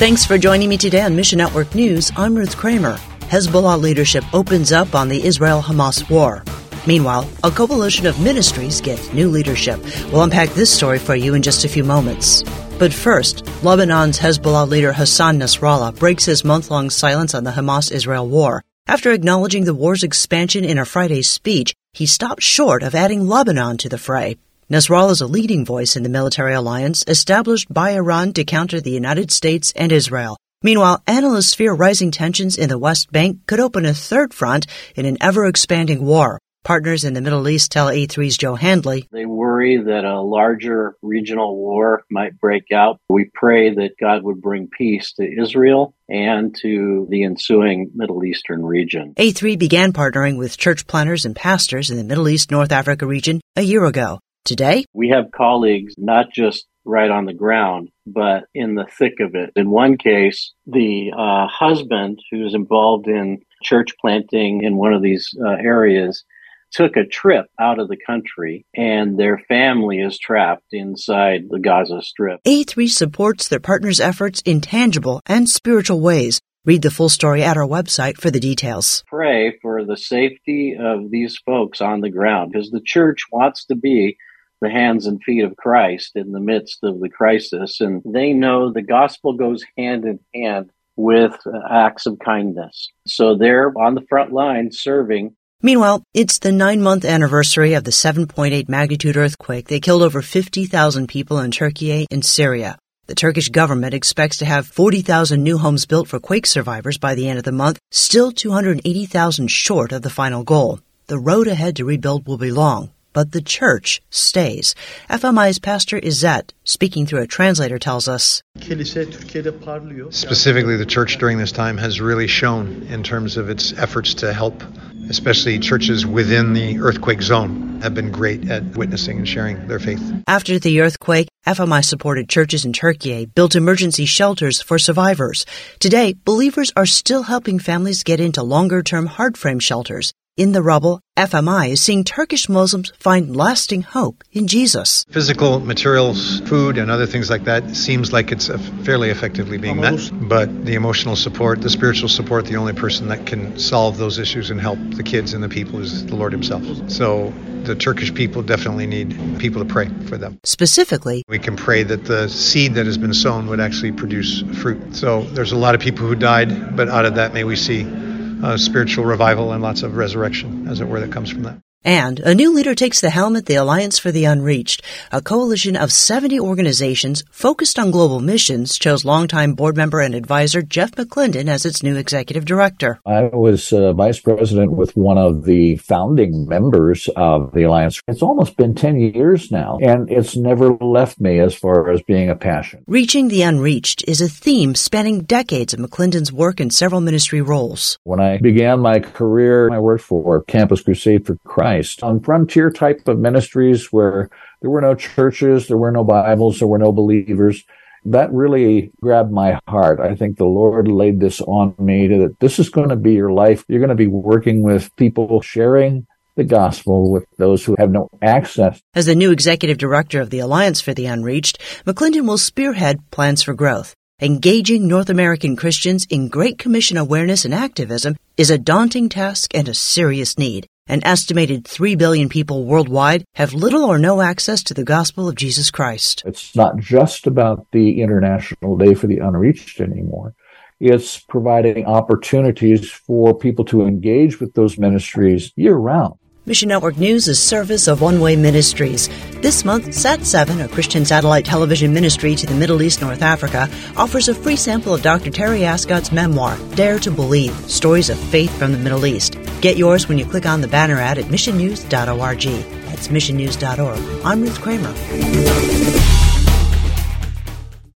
Thanks for joining me today on Mission Network News. I'm Ruth Kramer. Hezbollah leadership opens up on the Israel Hamas war. Meanwhile, a coalition of ministries gets new leadership. We'll unpack this story for you in just a few moments. But first, Lebanon's Hezbollah leader Hassan Nasrallah breaks his month long silence on the Hamas Israel war. After acknowledging the war's expansion in a Friday speech, he stopped short of adding Lebanon to the fray. Nasrallah is a leading voice in the military alliance established by Iran to counter the United States and Israel. Meanwhile, analysts fear rising tensions in the West Bank could open a third front in an ever expanding war. Partners in the Middle East tell A3's Joe Handley. They worry that a larger regional war might break out. We pray that God would bring peace to Israel and to the ensuing Middle Eastern region. A3 began partnering with church planters and pastors in the Middle East North Africa region a year ago. Today, we have colleagues not just right on the ground, but in the thick of it. In one case, the uh, husband who's involved in church planting in one of these uh, areas took a trip out of the country and their family is trapped inside the Gaza Strip. A3 supports their partners' efforts in tangible and spiritual ways. Read the full story at our website for the details. Pray for the safety of these folks on the ground because the church wants to be the hands and feet of Christ in the midst of the crisis. And they know the gospel goes hand in hand with uh, acts of kindness. So they're on the front line serving Meanwhile, it's the nine month anniversary of the 7.8 magnitude earthquake that killed over 50,000 people in Turkey and Syria. The Turkish government expects to have 40,000 new homes built for quake survivors by the end of the month, still 280,000 short of the final goal. The road ahead to rebuild will be long, but the church stays. FMI's Pastor Izzet, speaking through a translator, tells us Specifically, the church during this time has really shown in terms of its efforts to help especially churches within the earthquake zone, have been great at witnessing and sharing their faith. After the earthquake, FMI supported churches in Turkey built emergency shelters for survivors. Today, believers are still helping families get into longer term hard frame shelters in the rubble, FMI is seeing Turkish Muslims find lasting hope in Jesus. Physical materials, food, and other things like that seems like it's fairly effectively being met. But the emotional support, the spiritual support, the only person that can solve those issues and help the kids and the people is the Lord Himself. So the Turkish people definitely need people to pray for them. Specifically, we can pray that the seed that has been sown would actually produce fruit. So there's a lot of people who died, but out of that, may we see uh, spiritual revival and lots of resurrection, as it were, that comes from that. And a new leader takes the helm at the Alliance for the Unreached, a coalition of 70 organizations focused on global missions, chose longtime board member and advisor Jeff McClendon as its new executive director. I was uh, vice president with one of the founding members of the Alliance. It's almost been 10 years now, and it's never left me as far as being a passion. Reaching the Unreached is a theme spanning decades of McClendon's work in several ministry roles. When I began my career, I worked for Campus Crusade for Christ Christ on frontier type of ministries where there were no churches, there were no Bibles, there were no believers. That really grabbed my heart. I think the Lord laid this on me that this is going to be your life. You're going to be working with people sharing the gospel with those who have no access. As the new executive director of the Alliance for the Unreached, McClendon will spearhead plans for growth. Engaging North American Christians in Great Commission awareness and activism is a daunting task and a serious need. An estimated 3 billion people worldwide have little or no access to the gospel of Jesus Christ. It's not just about the International Day for the Unreached anymore. It's providing opportunities for people to engage with those ministries year round. Mission Network News is service of One Way Ministries. This month, Sat 7, a Christian satellite television ministry to the Middle East North Africa, offers a free sample of Dr. Terry Ascott's memoir, Dare to Believe Stories of Faith from the Middle East. Get yours when you click on the banner ad at missionnews.org. That's missionnews.org. I'm Ruth Kramer.